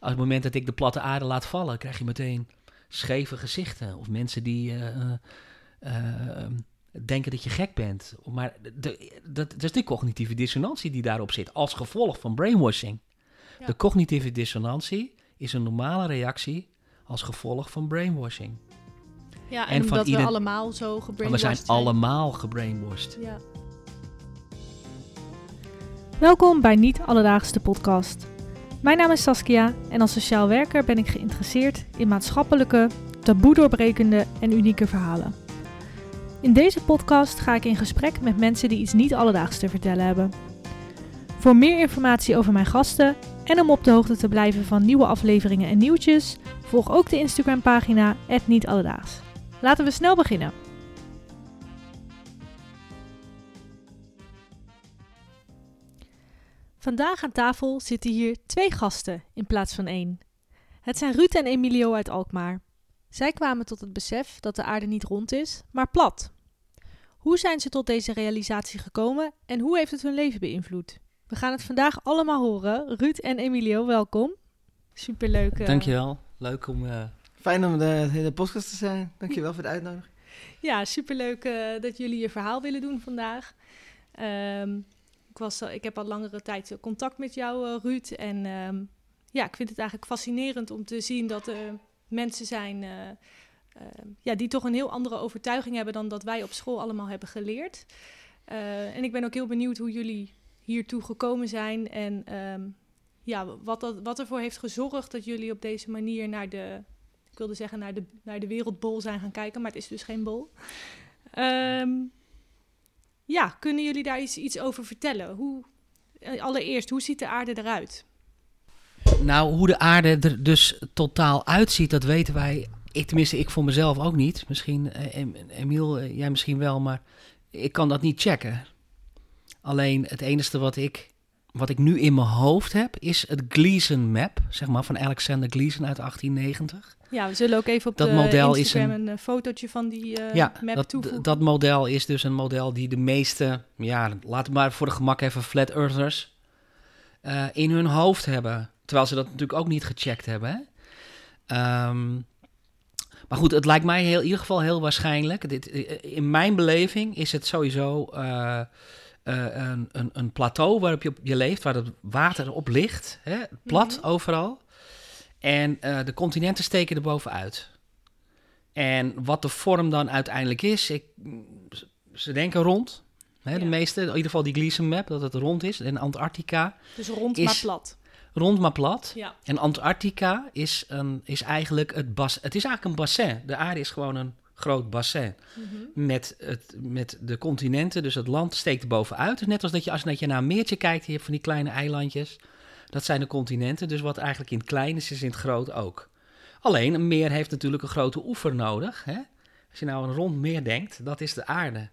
Op het moment dat ik de platte aarde laat vallen, krijg je meteen scheve gezichten. Of mensen die eh, eh, eh, denken dat je gek bent. Maar de, dat, dat is de cognitieve dissonantie die daarop zit, als gevolg van brainwashing. Ja. De cognitieve dissonantie is een normale reactie als gevolg van brainwashing. Ja, en, En van omdat we allemaal zo we gebrainwashed zijn allemaal gebrainwashed. Ja. Welkom bij Niet Alledaagse podcast. Mijn naam is Saskia en als sociaal werker ben ik geïnteresseerd in maatschappelijke, doorbrekende en unieke verhalen. In deze podcast ga ik in gesprek met mensen die iets niet alledaags te vertellen hebben. Voor meer informatie over mijn gasten en om op de hoogte te blijven van nieuwe afleveringen en nieuwtjes, volg ook de Instagram pagina Niet Alledaags. Laten we snel beginnen. Vandaag aan tafel zitten hier twee gasten in plaats van één. Het zijn Ruud en Emilio uit Alkmaar. Zij kwamen tot het besef dat de aarde niet rond is, maar plat. Hoe zijn ze tot deze realisatie gekomen en hoe heeft het hun leven beïnvloed? We gaan het vandaag allemaal horen. Ruud en Emilio, welkom. Superleuk. eh, Dankjewel. Leuk om... eh, Fijn om de, in de podcast te zijn. Dankjewel voor de uitnodiging. Ja, superleuk eh dat jullie je verhaal willen doen vandaag. Ehm, ik, was, al- ik heb al langere tijd eh, contact met jou, eh, Ruud. En ehm, ja, ik vind het eigenlijk fascinerend om te zien dat er mensen zijn eh, ehm, ja, die toch een heel andere overtuiging hebben dan dat wij op school allemaal hebben geleerd. Eh, en ik ben ook heel benieuwd hoe jullie hiertoe gekomen zijn en ehm, ja, wat, dat, wat ervoor heeft gezorgd dat jullie op deze manier naar de, ik wilde zeggen naar de, naar de wereldbol zijn gaan kijken, maar het is dus geen bol. Ehm, ja, kunnen jullie daar iets, over vertellen? Hoe, eh, allereerst, hoe ziet de aarde eruit? Nou, hoe de aarde er dus totaal uitziet, dat weten wij. Ik, tenminste, ik voor mezelf ook niet. Misschien, eh, Em- Emiel, eh, jij misschien wel, maar ik kan dat niet checken. Alleen het enige wat ik, wat ik nu in mijn hoofd heb, is het Gleason map, zeg maar, van Alexander Gleason uit 1890. Ja, we zullen ook even op Dat de model is een- een, eh, fotootje van die eh, ja, map dat, toevoegen. dat model is dus een model die de meeste, ja, laten we maar voor de gemak even flat earthers, eh, in hun hoofd hebben. Terwijl ze dat natuurlijk ook niet gecheckt hebben. Hè? Ehm, maar goed, het lijkt mij heel, in ieder geval heel waarschijnlijk. Dit, in mijn beleving is het sowieso een, een, een plateau waarop je, op je leeft, waar het water op ligt. Hè? Plat Mhm. overal. En eh, de continenten steken er bovenuit. En wat de vorm dan uiteindelijk is, ik, ze denken rond. Hè, De meeste, in ieder geval die Gleason map, dat het rond is. En Antarctica, dus rond is- maar plat. rond maar plat. Ja. En Antarctica is, een, is eigenlijk het bas. Het is eigenlijk een bassin. De aarde is gewoon een groot bassin. Mhm. Met, het, met de continenten, dus het land steekt er bovenuit. Dus net als dat je als dat je naar een meertje kijkt, je hebt van die kleine eilandjes. Dat zijn de continenten. Dus wat eigenlijk in het klein is, is in het groot ook. Alleen, een meer heeft natuurlijk een grote oever nodig. Hè? Als je nou een rond meer denkt, dat is de aarde.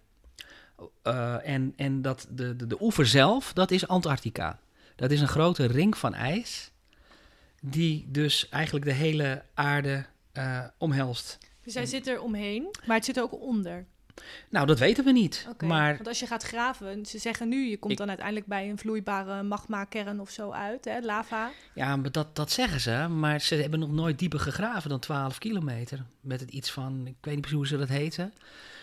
Eh, en en dat, de, de, de oever zelf, dat is Antarctica. Dat is een grote ring van ijs, die dus eigenlijk de hele aarde eh, omhelst. Dus hij zit er omheen, maar het zit ook onder. Nou, dat weten we niet. Maar Want als je gaat graven, ze zeggen nu, je komt Ik- dan uiteindelijk bij een vloeibare magma-kern of zo uit, hè, lava. Ja, maar dat, dat zeggen ze. Maar ze hebben nog nooit dieper gegraven dan 12 kilometer. Met het iets van, ik weet niet precies hoe ze dat heten.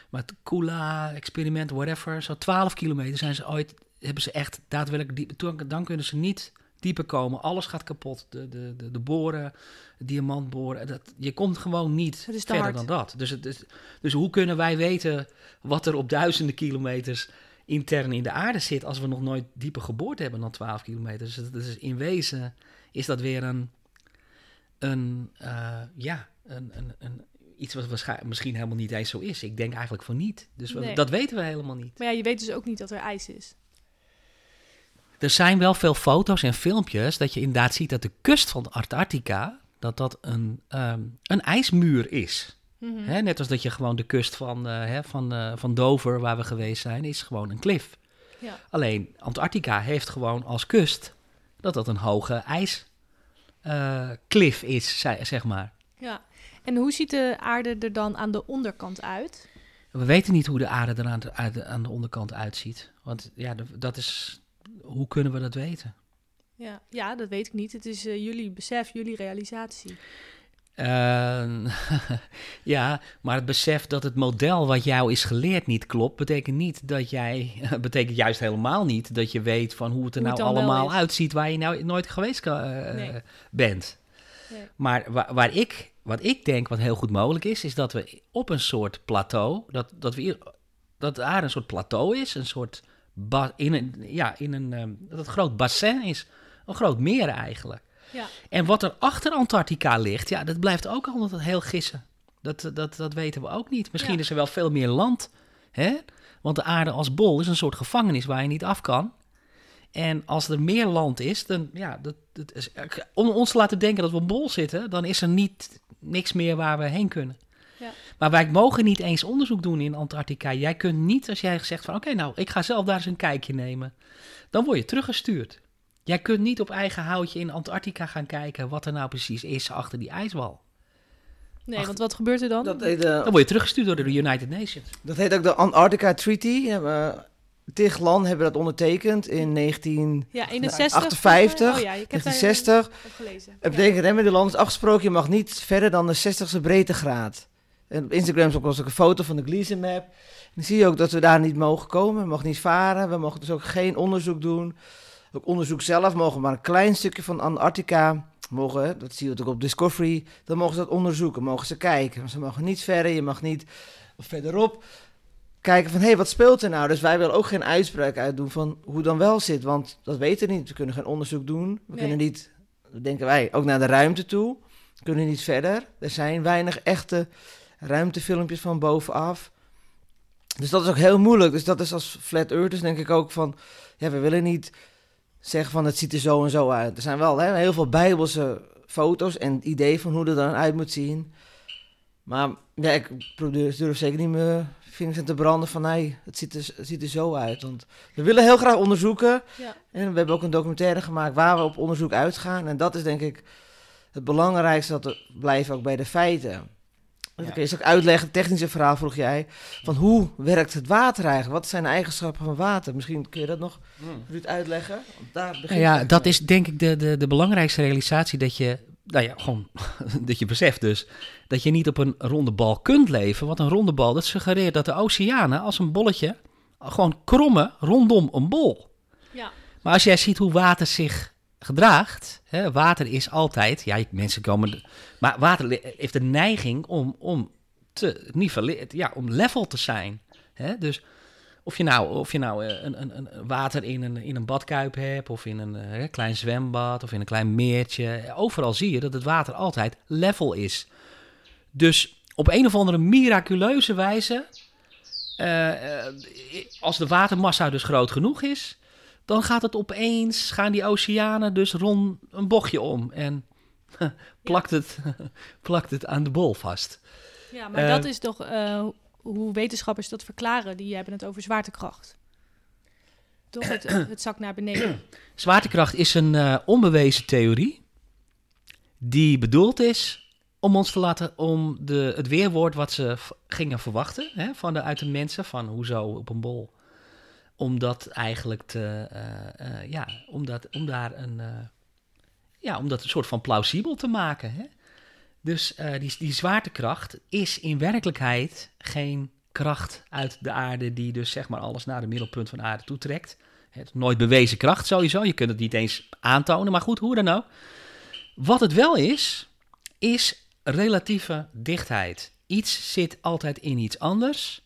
Maar het Kula, experiment, whatever. Zo 12 kilometer zijn ze ooit, hebben ze echt daadwerkelijk diep. Dan kunnen ze niet dieper komen. Alles gaat kapot. De, de, de, de boren, diamantboren. Dat, je komt gewoon niet verder hard. dan dat. Dus, het is, dus hoe kunnen wij weten wat er op duizenden kilometers intern in de aarde zit... als we nog nooit dieper geboord hebben dan 12 kilometer? Dus, dus in wezen is dat weer een, een eh, ja, een, een, een, iets wat waarschijnlijk misschien helemaal niet eens zo is. Ik denk eigenlijk van niet. Dus Nee. dat weten we helemaal niet. Maar ja, je weet dus ook niet dat er ijs is. Er zijn wel veel foto's en filmpjes dat je inderdaad ziet dat de kust van Antarctica, dat dat een, ehm, een ijsmuur is. Mhm. Hè, net als dat je gewoon de kust van, eh, hè, van, eh, van Dover, waar we geweest zijn, is gewoon een klif. Ja. Alleen Antarctica heeft gewoon als kust dat dat een hoge ijsklif is, zei- zeg maar. ja. En hoe ziet de aarde er dan aan de onderkant uit? We weten niet hoe de aarde er aan de, aan de- onderkant uitziet. Want ja, dat is. Hoe kunnen we dat weten? Ja, ja, dat weet ik niet. Het is eh, jullie besef, jullie realisatie. Uh, ja, maar het besef dat het model wat jou is geleerd niet klopt, betekent niet dat jij, betekent juist helemaal niet dat je weet van hoe het er Hoe nou allemaal uitziet waar je nou nooit geweest kan, eh, Nee. bent. Nee. Maar waar, waar ik, wat ik denk wat heel goed mogelijk is, is dat we op een soort plateau, dat, dat, we hier, dat de aarde een soort plateau is, een soort, in een, ja, in een, ehm, dat het groot bassin is, een groot meer eigenlijk. Ja. En wat er achter Antarctica ligt, ja, dat blijft ook altijd heel gissen. Dat, dat, dat weten we ook niet. Misschien Ja. is er wel veel meer land. Hè? Want de aarde als bol is een soort gevangenis waar je niet af kan. En als er meer land is, dan ja, dat, dat is, om ons te laten denken dat we op bol zitten, dan is er niet niks meer waar we heen kunnen. Ja. Maar wij mogen niet eens onderzoek doen in Antarctica. Jij kunt niet, als jij zegt van oké, nou, ik ga zelf daar eens een kijkje nemen, dan word je teruggestuurd. Jij kunt niet op eigen houtje in Antarctica gaan kijken wat er nou precies is achter die ijswal. Nee, Ach. want wat gebeurt er dan? Dat heet, eh, Dan word je teruggestuurd door de United Nations. dat heet ook de Antarctica Treaty. Uh, tig landen hebben dat ondertekend in 19... ja, 61. 58, Oh ja, ik heb daar 1960. op gelezen. Het Ja. betekent, hè, met de landen is afgesproken, je mag niet verder dan de 60ste breedtegraad. En op Instagram is ook een foto van de Gleason map. En dan zie je ook dat we daar niet mogen komen. We mogen niet varen. We mogen dus ook geen onderzoek doen. Ook onderzoek zelf mogen we maar een klein stukje van Antarctica mogen, dat zie je ook op Discovery, dan mogen ze dat onderzoeken, mogen ze kijken. Maar ze mogen niet verder, je mag niet verderop kijken van, hé, hey, wat speelt er nou? Dus wij willen ook geen uitspraak uitdoen van hoe dan wel zit, want dat weten we niet. We kunnen geen onderzoek doen, we Nee. kunnen niet, denken wij, ook naar de ruimte toe. We kunnen niet verder. Er zijn weinig echte ruimtefilmpjes van bovenaf. Dus dat is ook heel moeilijk. Dus dat is als flat earthers denk ik ook van, ja, we willen niet zeggen van het ziet er zo en zo uit. Er zijn wel hè, heel veel bijbelse foto's en idee van hoe er dan uit moet zien. Maar ja, ik probeer- durf zeker niet mijn vingers in te branden van nee, het ziet, er, het ziet er zo uit. Want we willen heel graag onderzoeken. Ja. En we hebben ook een documentaire gemaakt waar we op onderzoek uitgaan. En dat is denk ik het belangrijkste, dat we blijven ook bij de feiten. Ja. kun je eens ook uitleggen, technische verhaal vroeg jij, van hoe werkt het water eigenlijk? Wat zijn de eigenschappen van water? Misschien kun je dat nog Ruud uitleggen? Daar begint ja, dat mee. is denk ik de, de, de belangrijkste realisatie dat je, nou ja, gewoon dat je beseft dus dat je niet op een ronde bal kunt leven. Want een ronde bal, dat suggereert dat de oceanen als een bolletje gewoon krommen rondom een bol. Ja. Maar als jij ziet hoe water zich gedraagt, hè, water is altijd, ja, mensen komen, maar water heeft de neiging om, om te nivelleren, ja, om level te zijn. Hè? Dus of je nou, of je nou eh, een, een, een water in een, in een badkuip hebt, of in een eh, klein zwembad, of in een klein meertje, overal zie je dat het water altijd level is. Dus op een of andere miraculeuze wijze, eh, als de watermassa dus groot genoeg is, dan gaat het opeens, gaan die oceanen dus rond een bochtje om en plakt, het, plakt het aan de bol vast. Ja, maar Eh, dat is toch eh, hoe wetenschappers dat verklaren. Die hebben het over zwaartekracht. Toch, het, het zakt naar beneden. Zwaartekracht is een eh, onbewezen theorie die bedoeld is om ons te laten om de, het weerwoord wat ze gingen verwachten hè, van de, uit de mensen van hoezo op een bol, om dat eigenlijk te, eh, eh, ja, om, dat, om daar een, eh, ja, om dat een soort van plausibel te maken. Hè? Dus die, die zwaartekracht is in werkelijkheid geen kracht uit de aarde die dus zeg maar alles naar het middelpunt van de aarde toetrekt. Het nooit bewezen kracht sowieso. Je kunt het niet eens aantonen. Maar goed, hoe dan ook. Wat het wel is, is relatieve dichtheid. Iets zit altijd in iets anders.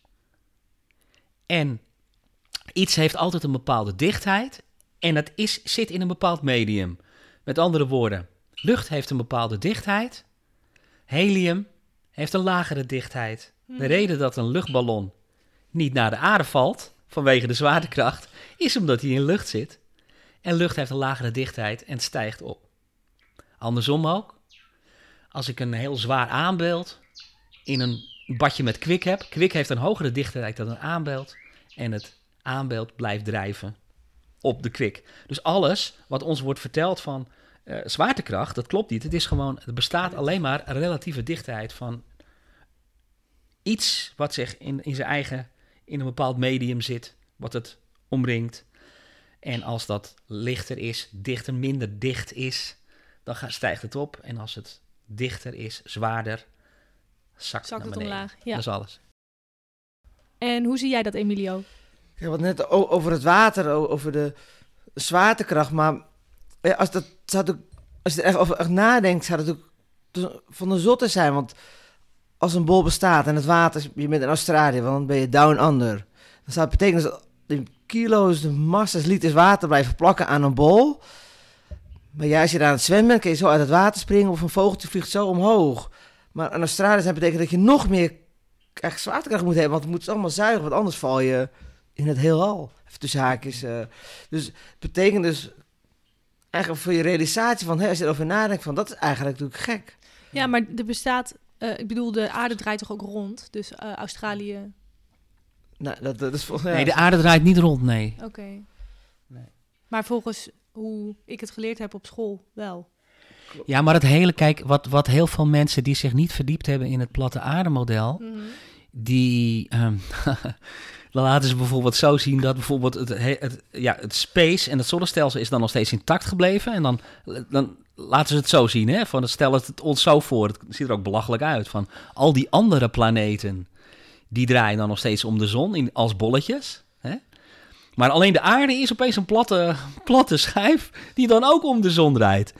En iets heeft altijd een bepaalde dichtheid. En dat is, zit in een bepaald medium. Met andere woorden, lucht heeft een bepaalde dichtheid. Helium heeft een lagere dichtheid. De reden dat een luchtballon niet naar de aarde valt, vanwege de zwaartekracht, is omdat hij in lucht zit. En lucht heeft een lagere dichtheid en stijgt op. Andersom ook. Als ik een heel zwaar aanbeeld in een badje met kwik heb. Kwik heeft een hogere dichtheid dan een aanbeeld. En het aanbeeld blijft drijven op de kwik. Dus alles wat ons wordt verteld van eh, zwaartekracht, dat klopt niet. Het is gewoon, het bestaat alleen maar een relatieve dichtheid van iets wat zich in, in zijn eigen, in een bepaald medium zit, wat het omringt. En als dat lichter is, dichter, minder dicht is, dan stijgt het op. En als het dichter is, zwaarder, zakt, Zakt naar het beneden. omlaag. Ja. Dat is alles. En hoe zie jij dat, Emilio? Had het net over het water, over de zwaartekracht. Maar eh, als, dat, zou als je er echt over echt nadenkt, zou het ook van de zotte zijn. Want als een bol bestaat en het water, je bent in Australië, want dan ben je down under. Dan zou het betekenen dat de kilo's, de massa's, liters water blijven plakken aan een bol. Maar ja, als je daar aan het zwemmen bent, kun je zo uit het water springen of een vogeltje vliegt zo omhoog. Maar in Australië zou het betekenen dat je nog meer echt zwaartekracht moet hebben, want het moet allemaal zuigen, want anders val je in het heelal. Even tussen haakjes. eh. Dus het betekent dus eigenlijk voor je realisatie van, hè, als je erover nadenkt, van dat is eigenlijk natuurlijk gek. Ja, maar er bestaat... eh, ik bedoel, de aarde draait toch ook rond? Dus eh, Australië... Nou, dat, dat is volgens Nee, de aarde draait niet rond, nee. Oké. Nee. Maar volgens hoe ik het geleerd heb op school wel. Ja, maar het hele, kijk, wat, wat heel veel mensen die zich niet verdiept hebben in het platte aardemodel, Mhm. die ehm, dan laten ze bijvoorbeeld zo zien dat bijvoorbeeld het, he- het, ja, het space en het zonnestelsel is dan nog steeds intact gebleven. En dan, dan laten ze het zo zien, hè? Van, stel het ons zo voor, het ziet er ook belachelijk uit, van al die andere planeten, die draaien dan nog steeds om de zon in, als bolletjes. Hè? Maar alleen de aarde is opeens een platte, platte schijf die dan ook om de zon draait.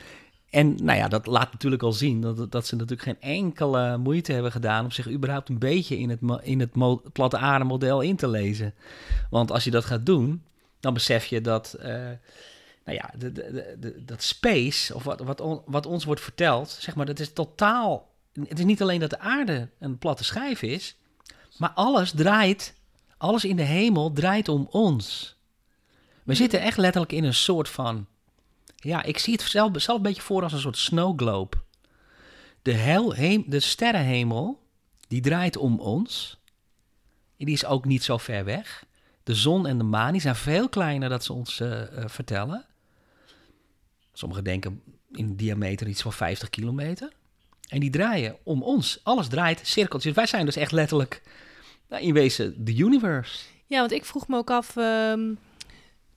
En nou ja, dat laat natuurlijk al zien dat, dat ze natuurlijk geen enkele moeite hebben gedaan om zich überhaupt een beetje in het, in het platte aardemodel in te lezen. Want als je dat gaat doen, dan besef je dat, eh, nou ja, de, de, dat space, of wat, wat, wat ons wordt verteld, zeg maar, dat is totaal. Het is niet alleen dat de aarde een platte schijf is, maar alles draait, alles in de hemel draait om ons. We zitten echt letterlijk in een soort van ja, ik zie het zelf, zelf een beetje voor als een soort snow globe. De, hel, de sterrenhemel, die draait om ons. En die is ook niet zo ver weg. De zon en de maan die zijn veel kleiner dan ze ons eh, eh, vertellen. Sommigen denken in diameter iets van 50 kilometer. En die draaien om ons. Alles draait cirkeltjes. Wij zijn dus echt letterlijk, nou, in wezen, de universe. Ja, want ik vroeg me ook af, ehm,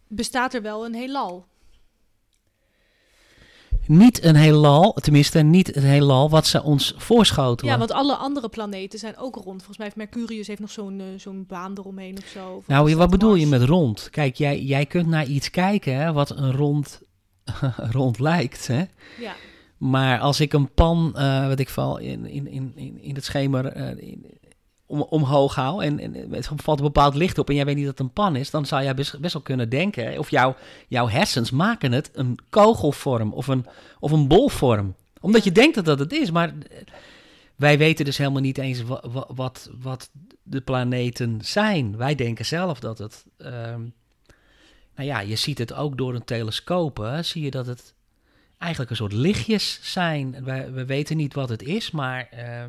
bestaat er wel een heelal? Niet een heelal, tenminste niet het heelal wat ze ons voorschotelen. Ja, want alle andere planeten zijn ook rond. Volgens mij heeft Mercurius heeft nog zo'n eh, zo'n baan eromheen of zo. Of Nou, wat bedoel je met rond? Kijk, jij, jij kunt naar iets kijken hè, wat een rond, rond lijkt. Hè? Ja, Maar als ik een pan, eh wat ik val, in, in, in, in, in het schemer eh, in- om, omhoog hou en, het valt een bepaald licht op en jij weet niet dat het een pan is, dan zou jij best, wel kunnen denken, of jouw, jouw hersens maken het een kogelvorm of een, of een bolvorm. Omdat je denkt dat dat het is, maar eh, wij weten dus helemaal niet eens wa- wa- wat, wat de planeten zijn. Wij denken zelf dat het. ehm, nou ja, je ziet het ook door een telescoop. Hè, zie je dat het eigenlijk een soort lichtjes zijn. We, we weten niet wat het is, maar eh,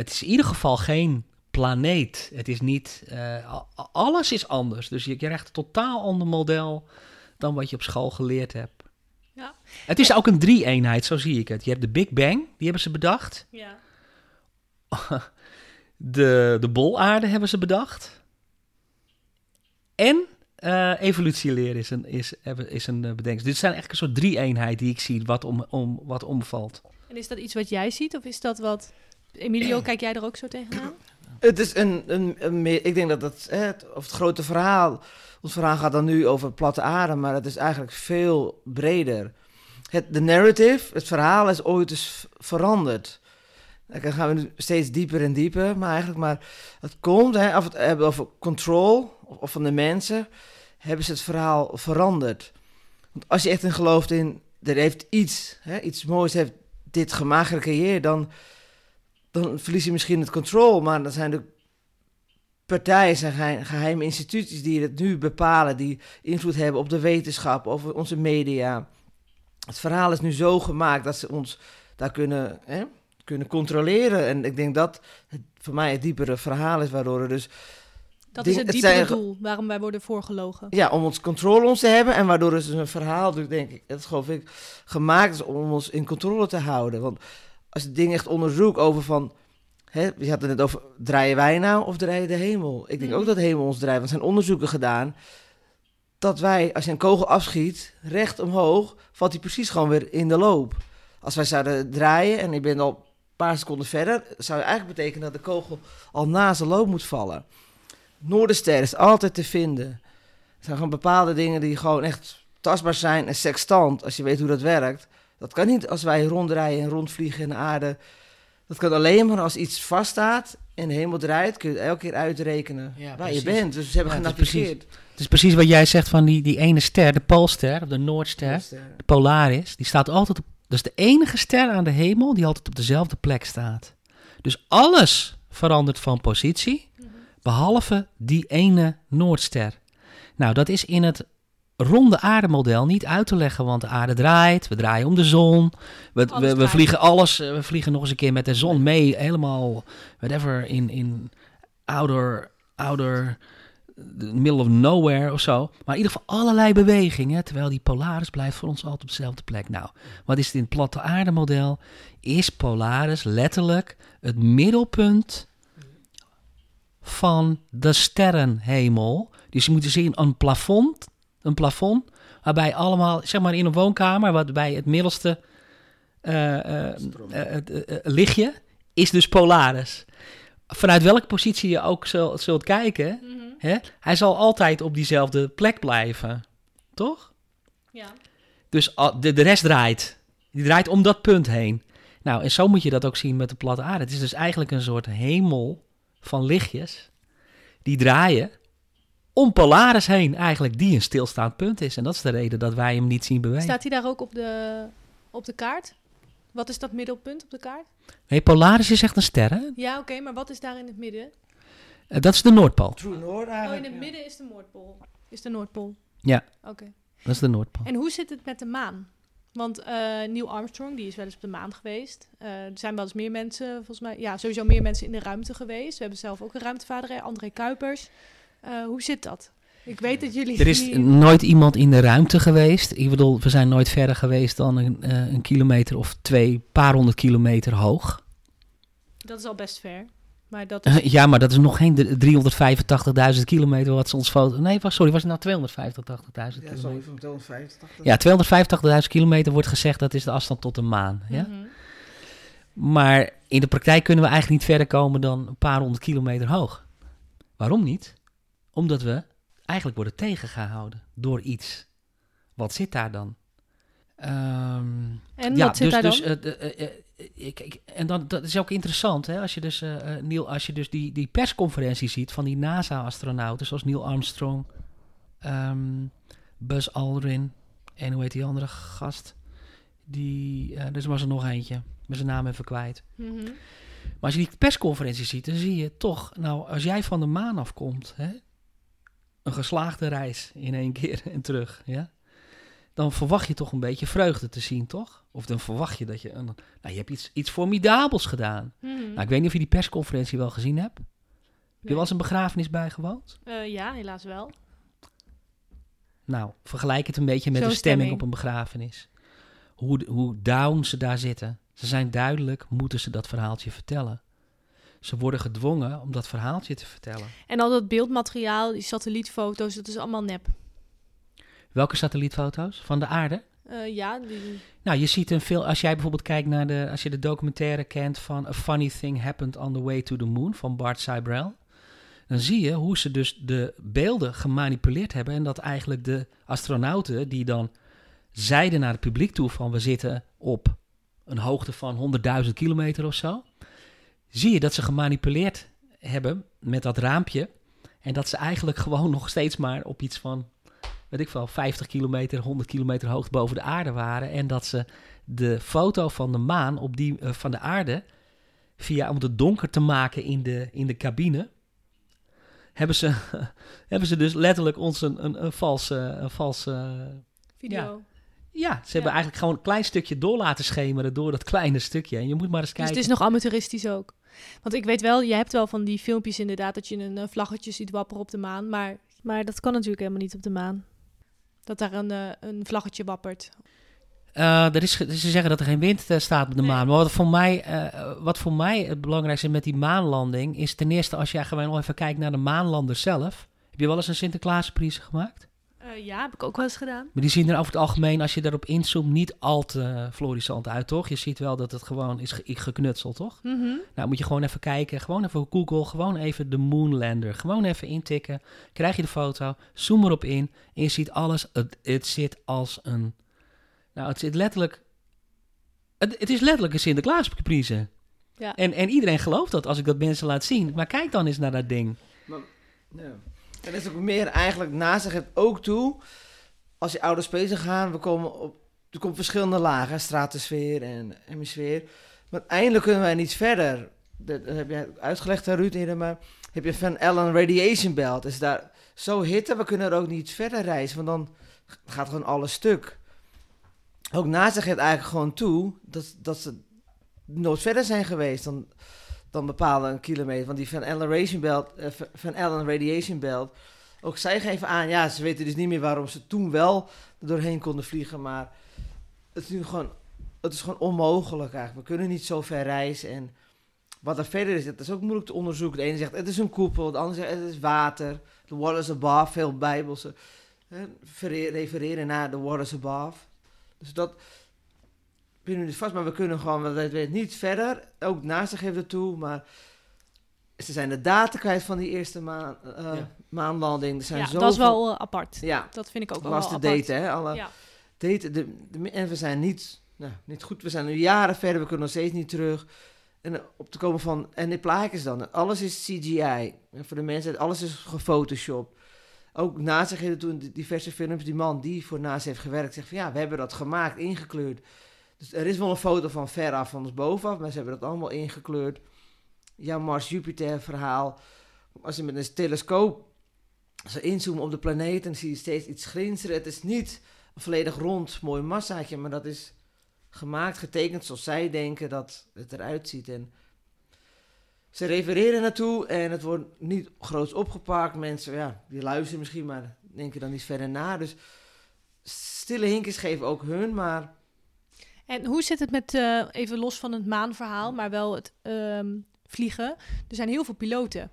het is in ieder geval geen planeet. Het is niet. eh, alles is anders. Dus je krijgt een totaal ander model dan wat je op school geleerd hebt. Ja. Het is ook een drie-eenheid, zo zie ik het. Je hebt de Big Bang, die hebben ze bedacht. ja. De, de bolaarde hebben ze bedacht. En eh evolutieleer is een, is, is een eh, bedenksel. Dit zijn eigenlijk een soort drie-eenheid die ik zie, wat, om, om, wat omvalt. En is dat iets wat jij ziet of is dat wat... Emilio, kijk jij er ook zo tegenaan? Het is een, een, een meer, ik denk dat dat, het, of het grote verhaal, ons verhaal gaat dan nu over platte aarde, maar het is eigenlijk veel breder. Het, de narrative, het verhaal is ooit eens v- veranderd. Dan gaan we nu steeds dieper en dieper, maar eigenlijk maar, het komt, hè, of het hebben over control, of, of van de mensen, hebben ze het verhaal veranderd. Want als je echt in gelooft in, er heeft iets, hè, iets moois heeft dit gemaakt, gecreëerd, dan dan verlies je misschien het controle, maar dan zijn de partijen, zijn geheim- geheime instituties die het nu bepalen, die invloed hebben op de wetenschap, over onze media. Het verhaal is nu zo gemaakt dat ze ons daar kunnen, hè, kunnen controleren. En ik denk dat het voor mij het diepere verhaal is, waardoor er dus, Dat Ding- is het het diepere zijn- doel waarom wij worden voorgelogen. ja, om ons controle ons te hebben en waardoor er dus een verhaal, dus denk ik, dat geloof ik, gemaakt is om ons in controle te houden. Want als je dingen echt onderzoekt over van, hè, je had het net over, draaien wij nou of draaien de hemel? Ik denk Mhm. ook dat de hemel ons draait, want er zijn onderzoeken gedaan. dat wij, als je een kogel afschiet, recht omhoog, valt hij precies gewoon weer in de loop. Als wij zouden draaien en ik ben al een paar seconden verder, zou het eigenlijk betekenen dat de kogel al na zijn loop moet vallen. Noorderster is altijd te vinden. Er zijn gewoon bepaalde dingen die gewoon echt tastbaar zijn en sextant, als je weet hoe dat werkt. Dat kan niet als wij ronddraaien en rondvliegen in de aarde. Dat kan alleen maar als iets vaststaat en de hemel draait, kun je het elke keer uitrekenen Ja, waar je bent. Dus ze hebben Ja, het is genavigeerd. Het is precies wat jij zegt van die, die ene ster, de Poolster, of de Noordster, de Polaris. Die staat altijd op... Dat is de enige ster aan de hemel die altijd op dezelfde plek staat. Dus alles verandert van positie, behalve die ene Noordster. Nou, dat is in het ronde aardemodel niet uit te leggen, want de aarde draait, we draaien om de zon, we, we, vliegen alles, eh, we vliegen nog eens een keer met de zon mee, helemaal, whatever, in, in outer, outer, the middle of nowhere of zo. Maar in ieder geval allerlei bewegingen, terwijl die Polaris blijft voor ons altijd op dezelfde plek. Nou, wat is het in het platte aardemodel? Is Polaris letterlijk het middelpunt van de sterrenhemel. Dus je moet zien een plafond, een plafond, waarbij allemaal, zeg maar in een woonkamer, waarbij het middelste eh, eh, eh, het, lichtje is dus Polaris. Vanuit welke positie je ook zul- zult kijken, Mhm. hè, hij zal altijd op diezelfde plek blijven. Toch? Ja. Dus de, de rest draait. Die draait om dat punt heen. Nou, en zo moet je dat ook zien met de platte aarde. Het is dus eigenlijk een soort hemel van lichtjes die draaien om Polaris heen, eigenlijk, die een stilstaand punt is. En dat is de reden dat wij hem niet zien bewegen. Staat hij daar ook op de, op de kaart? Wat is dat middelpunt op de kaart? Nee, Polaris is echt een ster, hè? Ja, oké, maar wat is daar in het midden? Eh, dat is de Noordpool. True Noord Oh, eigenlijk. in het midden is de Noordpool. Is de Noordpool. Ja. Oké. Dat is de Noordpool. En hoe zit het met de maan? Want eh, Neil Armstrong, die is wel eens op de maan geweest. Eh, er zijn wel eens meer mensen, volgens mij, ja, sowieso meer mensen in de ruimte geweest. We hebben zelf ook een ruimtevader, hè, André Kuipers. Eh, hoe zit dat? Ik weet dat jullie... Er is nooit iemand in de ruimte geweest. Ik bedoel, we zijn nooit verder geweest dan een, eh, een kilometer of twee, paar honderd kilometer hoog. Dat is al best ver. Maar dat is... Ja, maar dat is nog geen de- 385.000 kilometer wat ze ons foto... Nee, was, sorry, was het nou 285.000 Ja, kilometer? sorry, van 250. Ja, 250.000 kilometer wordt gezegd dat is de afstand tot de maan. Ja? Mhm. Maar in de praktijk kunnen we eigenlijk niet verder komen dan een paar honderd kilometer hoog. Waarom niet? Omdat we eigenlijk worden tegengehouden door iets. Wat zit daar dan? Ehm, En ja, wat zit dus, daar dus, eh, eh, eh, ik, ik- en dan, dat is ook interessant, hè, als je dus, Neil, als je dus die, die persconferentie ziet van die NASA-astronauten, zoals Neil Armstrong, ehm, Buzz Aldrin en hoe heet die andere gast? Die, eh er was er nog eentje, ben zijn naam even kwijt. Mhm. Maar als je die persconferentie ziet, dan zie je toch, nou, als jij van de maan afkomt, hè, een geslaagde reis in één keer en terug, ja, dan verwacht je toch een beetje vreugde te zien, toch? Of dan verwacht je dat je, een, nou, je hebt iets, iets formidabels gedaan. Mhm. Nou, ik weet niet of je die persconferentie wel gezien hebt. Heb je Nee. wel eens een begrafenis bijgewoond? Eh, ja, helaas wel. Nou, vergelijk het een beetje met de stemming, stemming. op een begrafenis. Hoe, hoe down ze daar zitten. Ze zijn duidelijk, moeten ze dat verhaaltje vertellen. Ze worden gedwongen om dat verhaaltje te vertellen. En al dat beeldmateriaal, die satellietfoto's, dat is allemaal nep. Welke satellietfoto's? Van de aarde? Eh, ja, die... Nou, je ziet een veel. Als jij bijvoorbeeld kijkt naar de. Als je de documentaire kent van A Funny Thing Happened on the Way to the Moon van Bart Sibrel. Dan zie je hoe ze dus de beelden gemanipuleerd hebben. En dat eigenlijk de astronauten die dan zeiden naar het publiek toe van we zitten op een hoogte van 100.000 kilometer of zo. Zie je dat ze gemanipuleerd hebben met dat raampje. En dat ze eigenlijk gewoon nog steeds maar op iets van weet ik veel, 50 kilometer, 100 kilometer hoogte boven de aarde waren. En dat ze de foto van de maan op die, eh, van de aarde, via, om het donker te maken in de, in de cabine, hebben ze, hebben ze dus letterlijk ons een, een, een valse... Een valse video. ja, ze hebben eigenlijk gewoon een klein stukje door laten schemeren door dat kleine stukje. En je moet maar eens Dus kijken. het is nog amateuristisch ook. Want ik weet wel, je hebt wel van die filmpjes inderdaad dat je een eh, vlaggetje ziet wapperen op de maan. Maar, maar dat kan natuurlijk helemaal niet op de maan. Dat daar een, eh, een vlaggetje wappert. Eh, er is, ze zeggen dat er geen wind staat op de maan. Maar wat voor, mij, wat voor mij het belangrijkste met die maanlanding is ten eerste als jij gewoon nog even kijkt naar de maanlander zelf. Heb je wel eens een Sinterklaaspriese gemaakt? Eh, ja, heb ik ook wel eens gedaan. Maar die zien er over het algemeen, als je daarop inzoomt, niet al te florissant uit, toch? Je ziet wel dat het gewoon is ge- geknutseld, toch? Mhm. Nou, moet je gewoon even kijken. Gewoon even op Google. Gewoon even de Moonlander. Gewoon even intikken. Krijg je de foto. Zoom erop in. En je ziet alles. Het, het zit als een... Nou, het zit letterlijk... Het, het is letterlijk een Sinterklaascaprice. Ja. En, en iedereen gelooft dat als ik dat mensen laat zien. Maar kijk dan eens naar dat ding. Ja. En dat is ook meer eigenlijk naast zich het ook toe. Als je oude space gaan, we komen op. Er komt verschillende lagen, stratosfeer en hemisfeer. Maar uiteindelijk kunnen wij niet verder. Dat heb jij uitgelegd, hè, Ruud, eerder, maar heb je Van Allen Radiation Belt. Is daar zo hitte, we kunnen er ook niet verder reizen, want dan gaat gewoon alles stuk. Ook naast zich het eigenlijk gewoon toe dat, dat ze nooit verder zijn geweest dan, dan bepaalde kilometer. Want die Van Allen Radiation Belt, eh, Van Allen Radiation Belt, ook zij geven aan, ja, ze weten dus niet meer waarom ze toen wel doorheen konden vliegen, maar het is nu gewoon, het is gewoon onmogelijk eigenlijk. We kunnen niet zo ver reizen en wat er verder is, dat is ook moeilijk te onderzoeken. De ene zegt het is een koepel, de ander zegt het is water. The waters above, veel bijbelse refereren naar the waters above. Dus dat pinnen we dus vast, maar we kunnen gewoon, we weten niet verder. Ook naast geeft het toe, maar ze zijn de data kwijt van die eerste maan, eh, Ja. maanlanding. Er zijn Ja, zoveel, dat is wel eh, apart. ja, Dat vind ik ook wel was te apart. daten, hè? Alle Ja. daten, de, de- en we zijn niet, nou, niet goed. We zijn nu jaren verder, we kunnen nog steeds niet terug. En eh, op te komen van, en die plaatjes dan, alles is CGI. En voor de mensen, alles is gefotoshopt. Ook naast zich toen de diverse films, die man die voor naast heeft gewerkt, zegt van ja, we hebben dat gemaakt, ingekleurd. Dus er is wel een foto van veraf, van ons bovenaf, maar ze hebben dat allemaal ingekleurd. Ja, Mars-Jupiter verhaal. Als je met een telescoop zo inzoomt op de planeet, dan zie je steeds iets glinsteren. Het is niet een volledig rond, mooi massaatje, maar dat is gemaakt, getekend zoals zij denken dat het eruit ziet. En ze refereren naartoe en het wordt niet groots opgepakt. Mensen, ja, die luisteren misschien, maar denken dan niet verder na. Dus stille hinkers geven ook hun, maar En hoe zit het met, eh, even los van het maanverhaal, maar wel het ehm, vliegen? Er zijn heel veel piloten.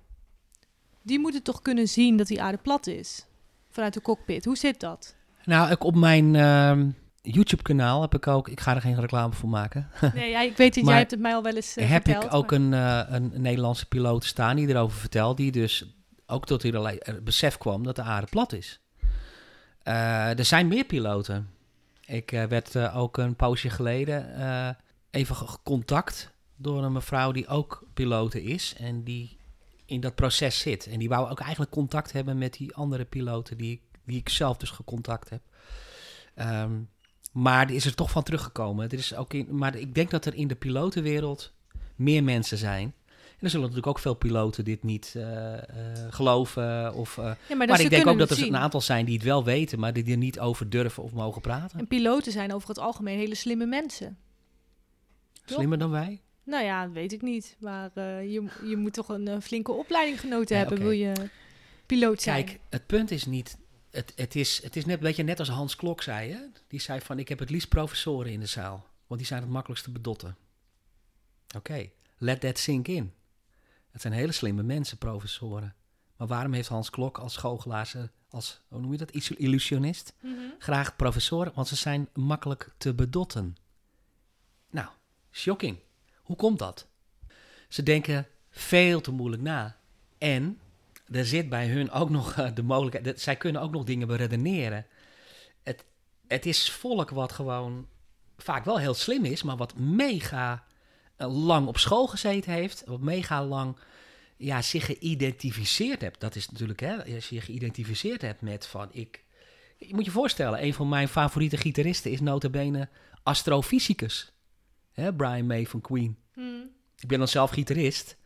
Die moeten toch kunnen zien dat die aarde plat is? Vanuit de cockpit. Hoe zit dat? Nou, ik op mijn ehm, YouTube-kanaal heb ik ook... Ik ga er geen reclame voor maken. Nee, ja, ik weet Maar jij hebt het mij al wel eens eh, heb verteld. ik ook maar- een, eh, een Nederlandse piloot staan die erover vertelt, die dus ook tot het besef kwam dat de aarde plat is. Er zijn meer piloten. Ik eh, werd eh, ook een poosje geleden eh, even ge- gecontact door een mevrouw die ook pilote is en die in dat proces zit. En die wou ook eigenlijk contact hebben met die andere piloten die, die ik zelf dus gecontact heb. Ehm, maar die is er toch van teruggekomen. Er is ook in, maar ik denk dat er in de pilotenwereld meer mensen zijn. En er zullen natuurlijk ook veel piloten dit niet eh, eh, geloven. Of, eh, Ja, maar, ik denk ook dat er zien. een aantal zijn die het wel weten, maar die er niet over durven of mogen praten. En piloten zijn over het algemeen hele slimme mensen. toch? Slimmer dan wij? Nou ja, dat weet ik niet. Maar je, je moet toch een flinke opleiding genoten Ja, hebben, wil je piloot zijn. Kijk, het punt is niet. Het, het, is, het is net een beetje net als Hans Klok zei. Hè? Die zei van: Ik heb het liefst professoren in de zaal. Want die zijn het makkelijkst te bedotten. Oké, let that sink in. Het zijn hele slimme mensen, professoren. Maar waarom heeft Hans Klok als goochelaar, als, hoe noem je dat, Illu- illusionist, Mhm. graag professoren? Want ze zijn makkelijk te bedotten. Nou, shocking. Hoe komt dat? Ze denken veel te moeilijk na. En er zit bij hun ook nog eh, de mogelijkheid. Dat, zij kunnen ook nog dingen beredeneren. Het, het is volk wat gewoon vaak wel heel slim is, maar wat mega lang op school gezeten heeft. Wat mega lang ja, zich geïdentificeerd hebt. Dat is natuurlijk, hè, als je je geïdentificeerd hebt met van ik. Je moet je voorstellen, een van mijn favoriete gitaristen is notabene astrofysicus. Hè, Brian May van Queen. Mhm. Ik ben dan zelf gitarist.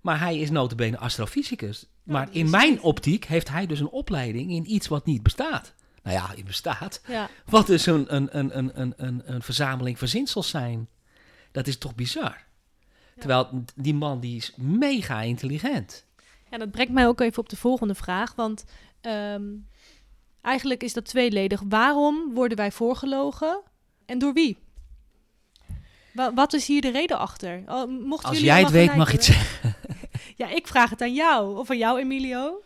Maar hij is notabene astrofysicus. maar dat in mijn optiek heeft hij dus een opleiding in iets wat niet bestaat. Nou ja, het bestaat. Ja, Wat dus een, een, een, een, een, een, een verzameling verzinsels zijn. Dat is toch bizar? Terwijl die man die is mega intelligent. Ja, dat brengt mij ook even op de volgende vraag. Want ehm, eigenlijk is dat tweeledig. Waarom worden wij voorgelogen en door wie? Wa- wat is hier de reden achter? Oh, mochten Als jij het weet, mag je het zeggen. Ja, ik vraag het aan jou. Of aan jou, Emilio.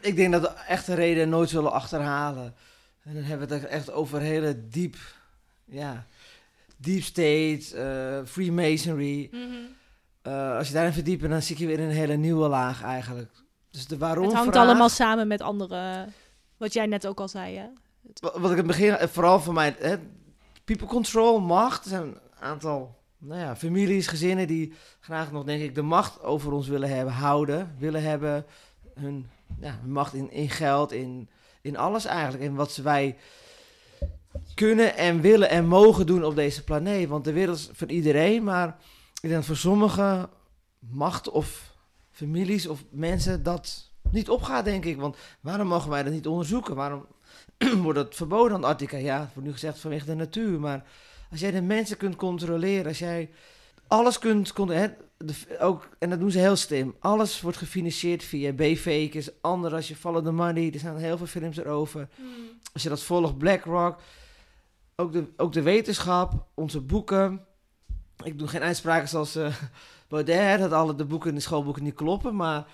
ik denk dat we echte reden nooit zullen achterhalen. En dan hebben we het echt over hele diep, ja, deep state, uh, Freemasonry. Mhm. Uh, als je daarin verdiept, dan zie je weer een hele nieuwe laag eigenlijk. Dus de waarom Het hangt vraag- allemaal samen met andere, wat jij net ook al zei, hè? Wa- Wat ik in het begin, eh, vooral voor mij, hè, people control, macht. Er zijn een aantal nou ja, families, gezinnen die graag nog, denk ik, de macht over ons willen hebben, houden. Willen hebben hun, ja, hun macht in, in geld, in, in alles eigenlijk. In wat wij kunnen en willen en mogen doen op deze planeet. Want de wereld is voor iedereen, maar ik denk dat voor sommige macht of families of mensen dat niet opgaat, denk ik. Want waarom mogen wij dat niet onderzoeken? Waarom wordt het verboden aan Antarctica? Ja, het wordt nu gezegd vanwege de natuur. Maar als jij de mensen kunt controleren, als jij alles kunt controleren, ook, en dat doen ze heel slim. Alles wordt gefinancierd via B-fakers, anderen als je Follow the Money. Er zijn heel veel films erover. Als je dat volgt, BlackRock, ook de, ook de wetenschap, onze boeken. Ik doe geen uitspraken zoals eh Baudet, dat alle de boeken in de schoolboeken niet kloppen. Maar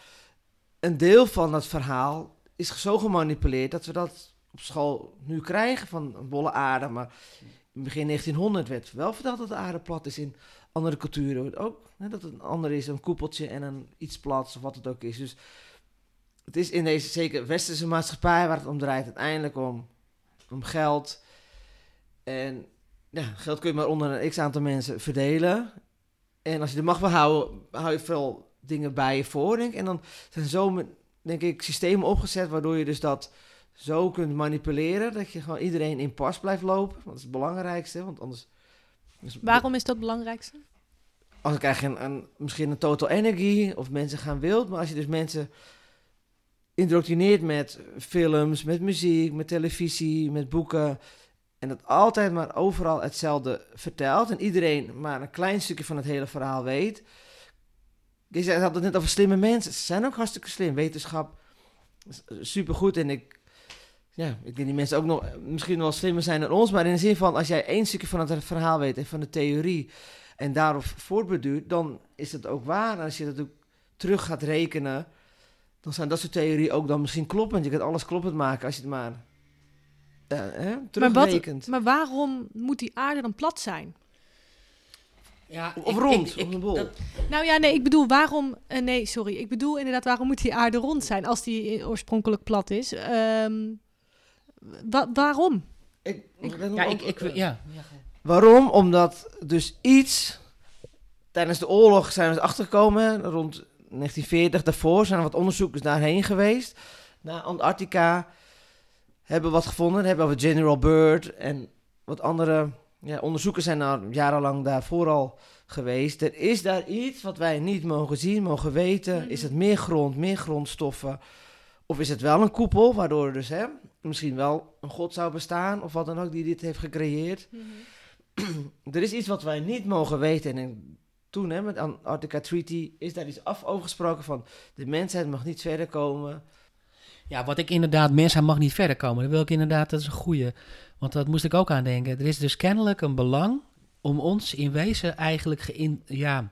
een deel van dat verhaal is zo gemanipuleerd dat we dat op school nu krijgen van een bolle aarde. Maar in begin 1900 werd wel verteld dat de aarde plat is. In andere culturen ook hè, dat het een ander is, een koepeltje en een iets plats of wat het ook is. Dus het is in deze zeker westerse maatschappij waar het om draait uiteindelijk om, om geld. En ja, geld kun je maar onder een x aantal mensen verdelen. En als je de macht wil houden, hou je veel dingen bij je voor, denk. En dan zijn zo, denk ik, systemen opgezet waardoor je dus dat zo kunt manipuleren. Dat je gewoon iedereen in pas blijft lopen. Want dat is het belangrijkste, want anders... dus- Waarom is dat het belangrijkste? Anders krijg je een, een, misschien een total energy of mensen gaan wild. Maar als je dus mensen indoctrineert met films, met muziek, met televisie, met boeken... En dat altijd maar overal hetzelfde vertelt. En iedereen maar een klein stukje van het hele verhaal weet. Je had het net over slimme mensen. Ze zijn ook hartstikke slim. Wetenschap is supergoed. En ik, ja, ik denk die mensen ook nog misschien wel slimmer zijn dan ons. Maar in de zin van, als jij één stukje van het verhaal weet en van de theorie... en daarop voortbeduurt, dan is het ook waar. En als je dat ook terug gaat rekenen... dan zijn dat soort theorieën ook dan misschien kloppend. Je kunt alles kloppend maken als je het maar... Uh, hè, Maar, wat, maar waarom moet die aarde dan plat zijn? Ja, Of ik- rond, ik- ik- of een bol. dat- Nou ja, nee, ik bedoel waarom... eh, nee, sorry. Ik bedoel inderdaad, waarom moet die aarde rond zijn als die oorspronkelijk plat is? Ehm, wa- waarom? Ik, ik ben ja, ik, ik, ja. Waarom? Omdat dus iets... Tijdens de oorlog zijn we er achtergekomen, rond 1940 daarvoor zijn er wat onderzoekers daarheen geweest. Naar Antarctica, hebben wat gevonden, hebben we General Byrd en wat andere ja, onderzoekers zijn daar jarenlang daarvoor al geweest. Er is daar iets wat wij niet mogen zien, mogen weten. Mhm. Is het meer grond, meer grondstoffen? Of is het wel een koepel, waardoor er dus hè, misschien wel een god zou bestaan, of wat dan ook, die dit heeft gecreëerd? er is iets wat wij niet mogen weten. En toen, hè, met de Antarctica Treaty, is daar iets af overgesproken van... de mensheid mag niet verder komen. Ja, wat ik inderdaad, mensen mag niet verder komen. Dat wil ik inderdaad, dat is een goeie. Want dat moest ik ook aan denken. Er is dus kennelijk een belang om ons in wezen eigenlijk geïn, ja,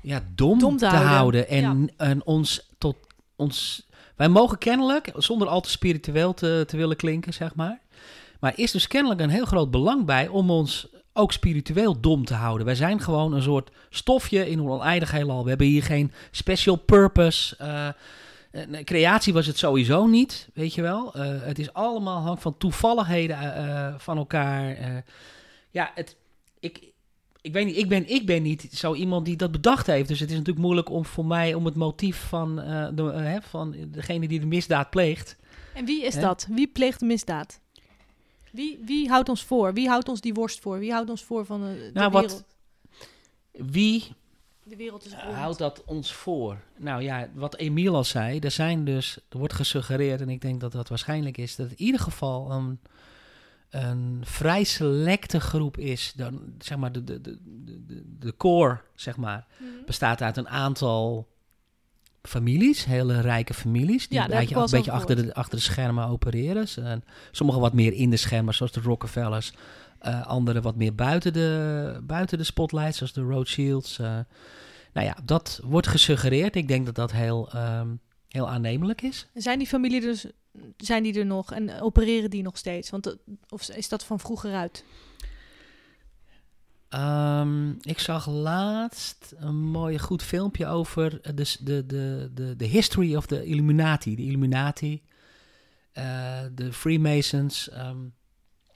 ja, dom, Dom te, te houden. houden, En, en ons tot ons. Wij mogen kennelijk, zonder al te spiritueel te, te willen klinken, zeg maar. Maar is dus kennelijk een heel groot belang bij om ons ook spiritueel dom te houden. Wij zijn gewoon een soort stofje in een oneindig heelal. We hebben hier geen special purpose. eh, eh, creatie was het sowieso niet, weet je wel. Eh, het is allemaal hangt van toevalligheden eh, van elkaar. ja, het, ik, ik weet niet, ik ben, ik ben niet zo iemand die dat bedacht heeft. Dus het is natuurlijk moeilijk om voor mij om het motief van, de, hè, van degene die de misdaad pleegt. En wie is Hè? dat? Wie pleegt de misdaad? Wie, wie houdt ons voor? Wie houdt ons die worst voor? Wie houdt ons voor van de, de Nou, wat- wereld? Wie De wereld is rond. houdt dat ons voor? Nou ja, wat Emiel al zei, er zijn dus, er wordt gesuggereerd, en ik denk dat dat waarschijnlijk is, dat in ieder geval een, een vrij selecte groep is. Dan, zeg maar, de, de, de, de, de core, zeg maar, Mhm. bestaat uit een aantal families, hele rijke families, die Ja, een beetje, een beetje achter de, achter de schermen opereren. Ze- Sommigen wat meer in de schermen, zoals de Rockefellers. Eh anderen wat meer buiten de, buiten de spotlight, zoals de Rothschilds. eh. nou ja, dat wordt gesuggereerd. Ik denk dat dat heel, ehm, heel aannemelijk is. Zijn die familie dus, zijn die er nog en opereren die nog steeds? Want, dat- of is dat van vroeger uit? Ehm, ik zag laatst een mooi goed filmpje over de, de, de, de, de history of the Illuminati. De Illuminati, eh, de Freemasons. ehm.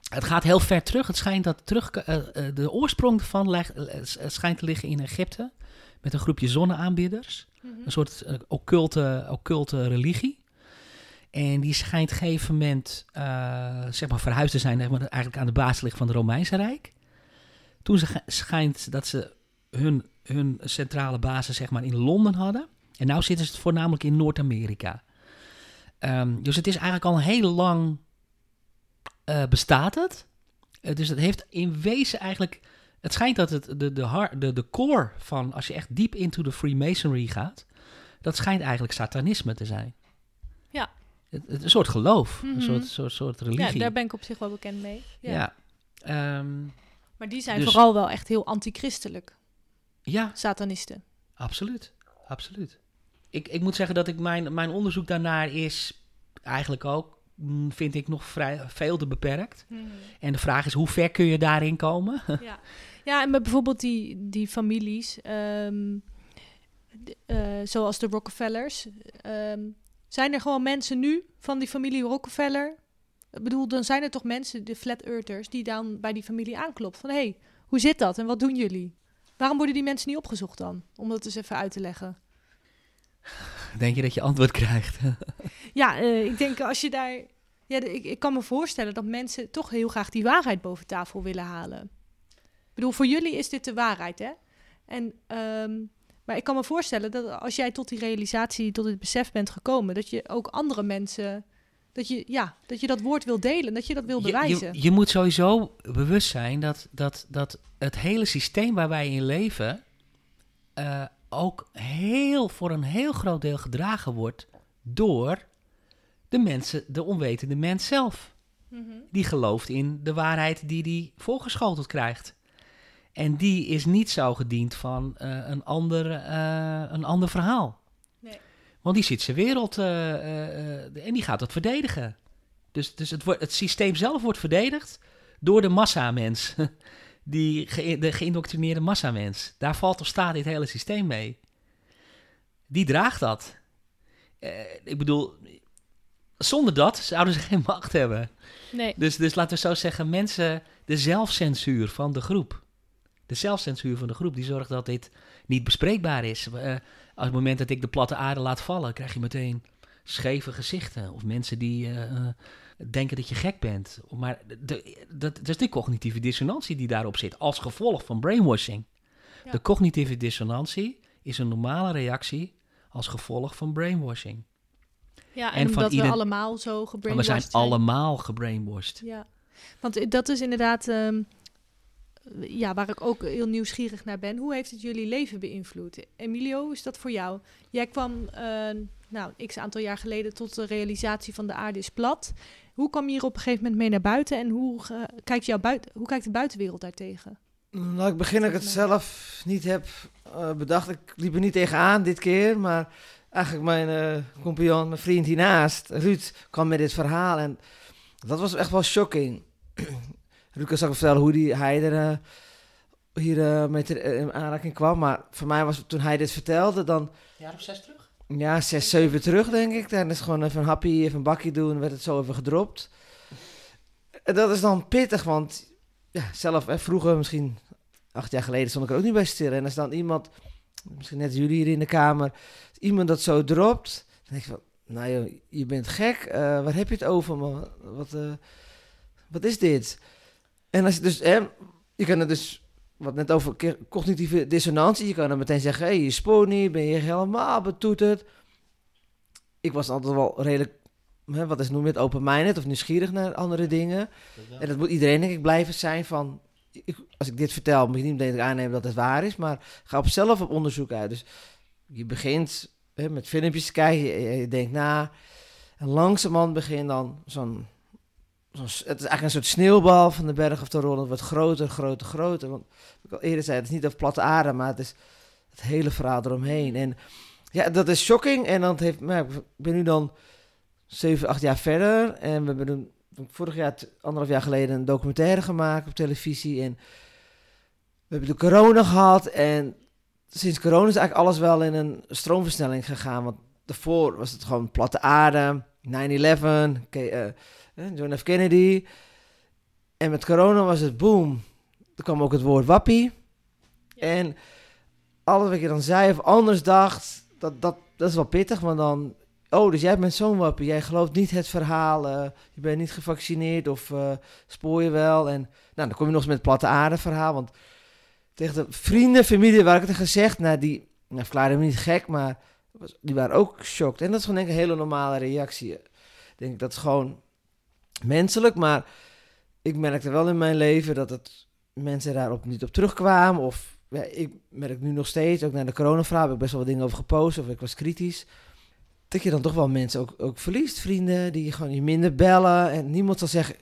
Het gaat heel ver terug. Het schijnt dat terug, eh, eh, de oorsprong ervan leg- eh, schijnt te liggen in Egypte. Met een groepje zonneaanbidders. Een soort occulte, occulte religie. En die schijnt op een gegeven moment zeg maar verhuisd te zijn, zeg maar, eigenlijk aan de basis ligt van het Romeinse Rijk. Toen ze, schijnt dat ze hun, hun centrale basis zeg maar, in Londen hadden. En nu zitten ze voornamelijk in Noord-Amerika. Ehm, dus het is eigenlijk al heel lang eh, bestaat het. Eh, dus het heeft in wezen eigenlijk... Het schijnt dat het de, de, de, de core van, als je echt diep into de Freemasonry gaat... dat schijnt eigenlijk satanisme te zijn. Ja. Het, het- een soort geloof, Mhm. een soort, soort, soort religie. Ja, daar ben ik op zich wel bekend mee. Ja. Ja. Ehm, Maar die zijn Dus- vooral wel echt heel antichristelijk, ja, satanisten. absoluut. Absoluut. Ik, ik moet zeggen dat ik mijn, mijn onderzoek daarnaar is eigenlijk ook, vind ik, nog vrij veel te beperkt. En de vraag is, hoe ver kun je daarin komen? ja. ja, en met bijvoorbeeld die, die families, ehm, eh, zoals de Rockefellers. ehm, zijn er gewoon mensen nu van die familie Rockefeller? Ik bedoel, dan zijn er toch mensen, de flat earthers, die dan bij die familie aanklopt. Van, hé, hey, hoe zit dat en wat doen jullie? Waarom worden die mensen niet opgezocht dan? Om dat eens even uit te leggen. Denk je dat je antwoord krijgt? Ja, eh, ik denk als je daar... Ja, ik, ik kan me voorstellen dat mensen toch heel graag die waarheid boven tafel willen halen. Ik bedoel, voor jullie is dit de waarheid, hè? En, ehm, maar ik kan me voorstellen dat als jij tot die realisatie, tot dit besef bent gekomen, dat je ook andere mensen, dat je, ja, dat je dat woord wil delen, dat je dat wil bewijzen. Je, je, moet sowieso bewust zijn dat, dat, dat het hele systeem waar wij in leven eh, ook heel, voor een heel groot deel gedragen wordt door de mensen, de onwetende mens zelf. Mhm. Die gelooft in de waarheid die hij voorgeschoteld krijgt. En die is niet zo gediend van eh, een, ander, eh, een ander verhaal. Nee. Want die ziet zijn wereld eh, en die gaat dat verdedigen. Dus, dus het, wordt, het systeem zelf wordt verdedigd door de massamens. Die ge, de geïndoctrineerde massamens. Daar valt of staat dit hele systeem mee. Die draagt dat. Eh, ik bedoel, zonder dat zouden ze geen macht hebben. Nee. Dus, dus laten we zo zeggen, mensen, de zelfcensuur van de groep. De zelfcensuur van de groep, die zorgt dat dit niet bespreekbaar is. Eh, als het moment dat ik de platte aarde laat vallen, krijg je meteen scheve gezichten. Of mensen die eh, eh, denken dat je gek bent. Maar de, dat, dat is de cognitieve dissonantie die daarop zit, als gevolg van brainwashing. Ja. De cognitieve dissonantie is een normale reactie als gevolg van brainwashing. Ja, En en, omdat we allemaal zo Maar we gebrainwashed zijn allemaal gebrainwashed. Ja, want i- dat is inderdaad ehm, ja, waar ik ook heel nieuwsgierig naar ben. Hoe heeft het jullie leven beïnvloed? Emilio, is dat voor jou? Jij kwam, eh, nou, x aantal jaar geleden tot de realisatie van de aarde is plat. Hoe kwam je hier op een gegeven moment mee naar buiten en hoe, ge- kijkt, jouw buiten, hoe kijkt de buitenwereld daartegen? Nou, ik begin dat ik het zelf niet heb eh, bedacht. Ik liep er niet tegenaan dit keer, maar eigenlijk mijn eh compagnon, mijn vriend hiernaast, Ruud, kwam met dit verhaal en dat was echt wel shocking. Ruud kan straks vertellen hoe die, hij er eh, hier eh, met er, eh, in aanraking kwam, maar voor mij was het toen hij dit vertelde, dan Jaar of zes terug? Ja, zes, zeven terug denk ik. Dan is gewoon even een happy, even een bakje doen, werd het zo even gedropt. En dat is dan pittig, want ja, zelf eh, vroeger, misschien acht jaar geleden, stond ik ook niet bij stil. En als dan iemand, misschien net jullie hier in de kamer, iemand dat zo dropt, dan denk ik van, nou joh, je bent gek, eh, waar heb je het over? man? Wat, eh, wat is dit? En als je dus, hè, je kan het dus, wat net over cognitieve dissonantie, je kan dan meteen zeggen, hé, hey, je spoort niet, ben je helemaal betoeterd. Ik was altijd wel redelijk, hè, wat is noem je het, open-minded of nieuwsgierig naar andere dingen. En dat moet iedereen denk ik blijven zijn van... Ik, als ik dit vertel, moet je niet meteen aannemen dat het waar is, maar ga op zelf op onderzoek uit. Dus je begint hè, met filmpjes te kijken, je, je denkt na. En langzamerhand begin dan zo'n... het is eigenlijk een soort sneeuwbal van de berg of te rollen. Het wordt groter, groter, groter. Want ik al eerder zei, het is niet over platte aarde, maar het is het hele verhaal eromheen. En Ja, dat is shocking. En dan heeft, nou, ik ben nu dan 7, 8 jaar verder. En we hebben vorig jaar, anderhalf jaar geleden, een documentaire gemaakt op televisie. En we hebben de corona gehad. En sinds corona is eigenlijk alles wel in een stroomversnelling gegaan. Want daarvoor was het gewoon platte aarde, 9-11, K- eh, eh, John F. Kennedy. En met corona was het boom. Er kwam ook het woord wappie. En alles wat je dan zei of anders dacht, dat, dat, dat is wel pittig. Want dan, oh, dus jij bent zo'n wappie. Jij gelooft niet het verhaal. eh, je bent niet gevaccineerd of eh, spoor je wel. En nou, dan kom je nog eens met het platte aarde verhaal. Want tegen de vrienden, familie waar ik het gezegd, nou, die nou, verklaarden me niet gek, maar die waren ook geschokt. En dat is gewoon denk ik een hele normale reactie. Ik denk dat is gewoon menselijk, maar ik merkte wel in mijn leven dat het mensen daarop niet op terugkwamen. Of ik merk nu nog steeds, ook naar de corona-vraag, heb ik best wel wat dingen over gepost of ik was kritisch. Dat je dan toch wel mensen ook, ook verliest, vrienden, die gewoon je minder bellen. En niemand zal zeggen,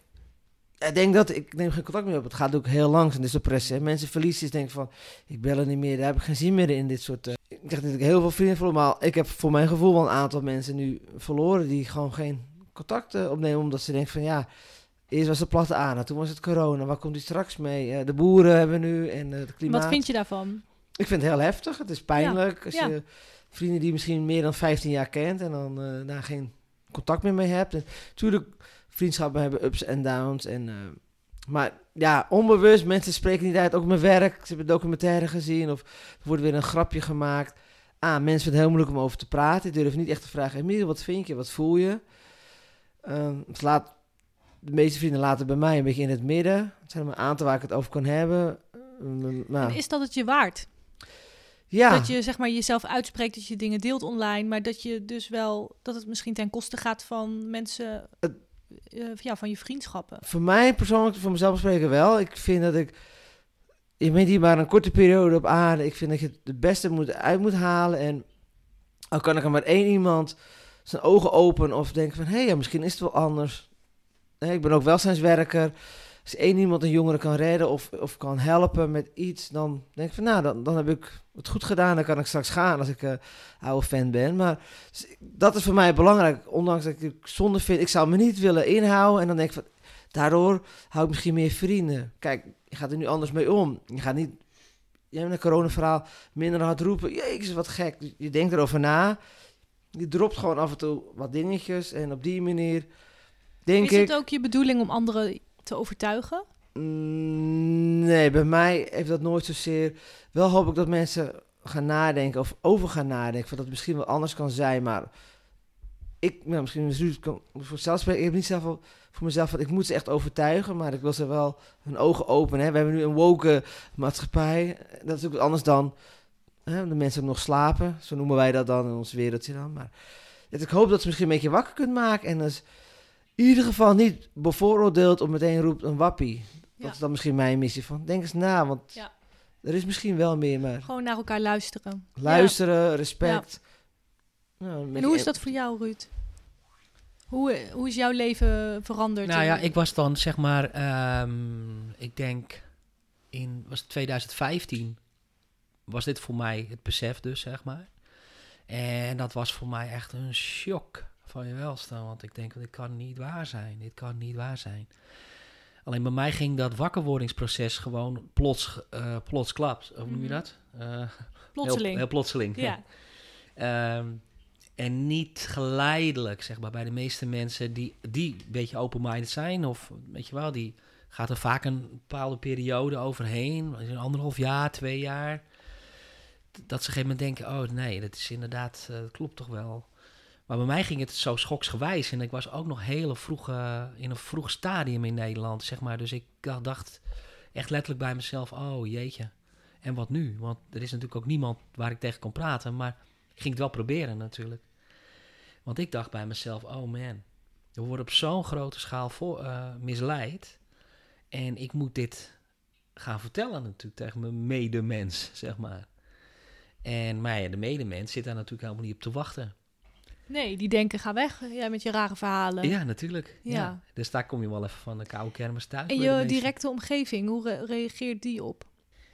ik denk dat, ik neem geen contact meer op. Het gaat ook heel dit soort pressen. hè. Mensen verliezen, dus denken van, ik bel er niet meer, daar heb ik geen zin meer in, dit soort... eh. ik niet dat ik heel veel vrienden verloren, maar ik heb voor mijn gevoel wel een aantal mensen nu verloren die gewoon geen contact eh, opnemen, omdat ze denken van, ja, eerst was het platte aan, toen was het corona, waar komt die straks mee? Eh, de boeren hebben we nu en eh, het klimaat. Wat vind je daarvan? Ik vind het heel heftig. Het is pijnlijk als ja. je vrienden die je misschien meer dan 15 jaar kent en dan eh, daar geen contact meer mee hebt. En natuurlijk, vriendschappen hebben ups en downs. En, maar ja, onbewust, mensen spreken niet uit. Ook mijn werk, ze hebben documentaire gezien of er wordt weer een grapje gemaakt. Ah, mensen vinden het heel moeilijk om over te praten. Die durven niet echt te vragen, Emiel, wat vind je, wat voel je? Ehm, het laat, de meeste vrienden laten bij mij een beetje in het midden. Het zijn er maar een aantal waar ik het over kan hebben. Ehm, nou, En is dat het je waard? ja. Dat je zeg maar jezelf uitspreekt, dat je dingen deelt online, maar dat je dus wel dat het misschien ten koste gaat van mensen, Het- eh, ja, van je vriendschappen. Voor mij persoonlijk, voor mezelf spreken wel. Ik vind dat ik. Je bent hier maar een korte periode op aarde. Ik vind dat je het het beste moet, uit moet halen. En al kan ik er maar één iemand zijn ogen openen of denken van... hé, hey, ja, misschien is het wel anders. Ik ben ook welzijnswerker. Als één iemand een jongere kan redden of, of kan helpen met iets... dan denk ik van, nou, dan, dan heb ik het goed gedaan. Dan kan ik straks gaan als ik eh oude fan ben. Maar dat is voor mij belangrijk. Ondanks dat ik het zonde vind. Ik zou me niet willen inhouden. En dan denk ik van... Daardoor hou ik misschien meer vrienden. Kijk, je gaat er nu anders mee om. Je gaat niet... Je hebt een coronaverhaal minder hard roepen. Jezus, wat gek. Je denkt erover na. Je dropt gewoon af en toe wat dingetjes. En op die manier denk is ik... het ook je bedoeling om anderen te overtuigen? Mm, Nee, bij mij heeft dat nooit zozeer. Wel hoop ik dat mensen gaan nadenken of over gaan nadenken. Van dat het misschien wel anders kan zijn. Maar ik, nou, misschien is kan voor spreken. Ik heb niet zelf voor mezelf van ik moet ze echt overtuigen. Maar ik wil ze wel hun ogen openen. Hè. We hebben nu een woke maatschappij. Dat is ook anders dan hè, de mensen nog slapen. Zo noemen wij dat dan in ons wereldje dan. Maar dus ik hoop dat ze misschien een beetje wakker kunt maken. En dus in ieder geval niet bevooroordeeld of meteen roept een wappie. Ja. Dat is dan misschien mijn missie van. Denk eens na, want Ja. er is misschien wel meer, maar Gewoon naar elkaar luisteren. luisteren, respect. Nou, En hoe is dat voor jou, Ruud? Hoe, hoe is jouw leven veranderd? Nou ja, ik was dan zeg maar, ehm, ik denk in was het 2015 was dit voor mij het besef dus, zeg maar. En dat was voor mij echt een shock van je welstand, want ik denk, dit kan niet waar zijn, dit kan niet waar zijn. Alleen bij mij ging dat wakkerwordingsproces gewoon plots, eh plots klapt. Hoe noem je Mhm. dat? Eh, plotseling. Heel, heel plotseling. ja. Ehm, en niet geleidelijk, zeg maar, bij de meeste mensen die, die een beetje open-minded zijn. Of weet je wel, die gaat er vaak een bepaalde periode overheen. Een anderhalf jaar, twee jaar. Dat ze op een gegeven moment denken, oh nee, dat is inderdaad, eh, dat klopt toch wel. Maar bij mij ging het zo schoksgewijs. En ik was ook nog heel vroeg, in een vroeg stadium in Nederland, zeg maar. Dus ik dacht echt letterlijk bij mezelf, oh jeetje. En wat nu? Want er is natuurlijk ook niemand waar ik tegen kan praten. Maar ik ging het wel proberen natuurlijk. Want ik dacht bij mezelf, oh man, we worden op zo'n grote schaal voor, eh, misleid. En ik moet dit gaan vertellen natuurlijk tegen mijn medemens, zeg maar. En maar ja, de medemens zit daar natuurlijk helemaal niet op te wachten. Nee, die denken, ga weg. Jij met je rare verhalen. Ja, natuurlijk. Ja. Ja. Dus daar kom je wel even van de koude kermis thuis. En je directe omgeving, hoe re- reageert die op?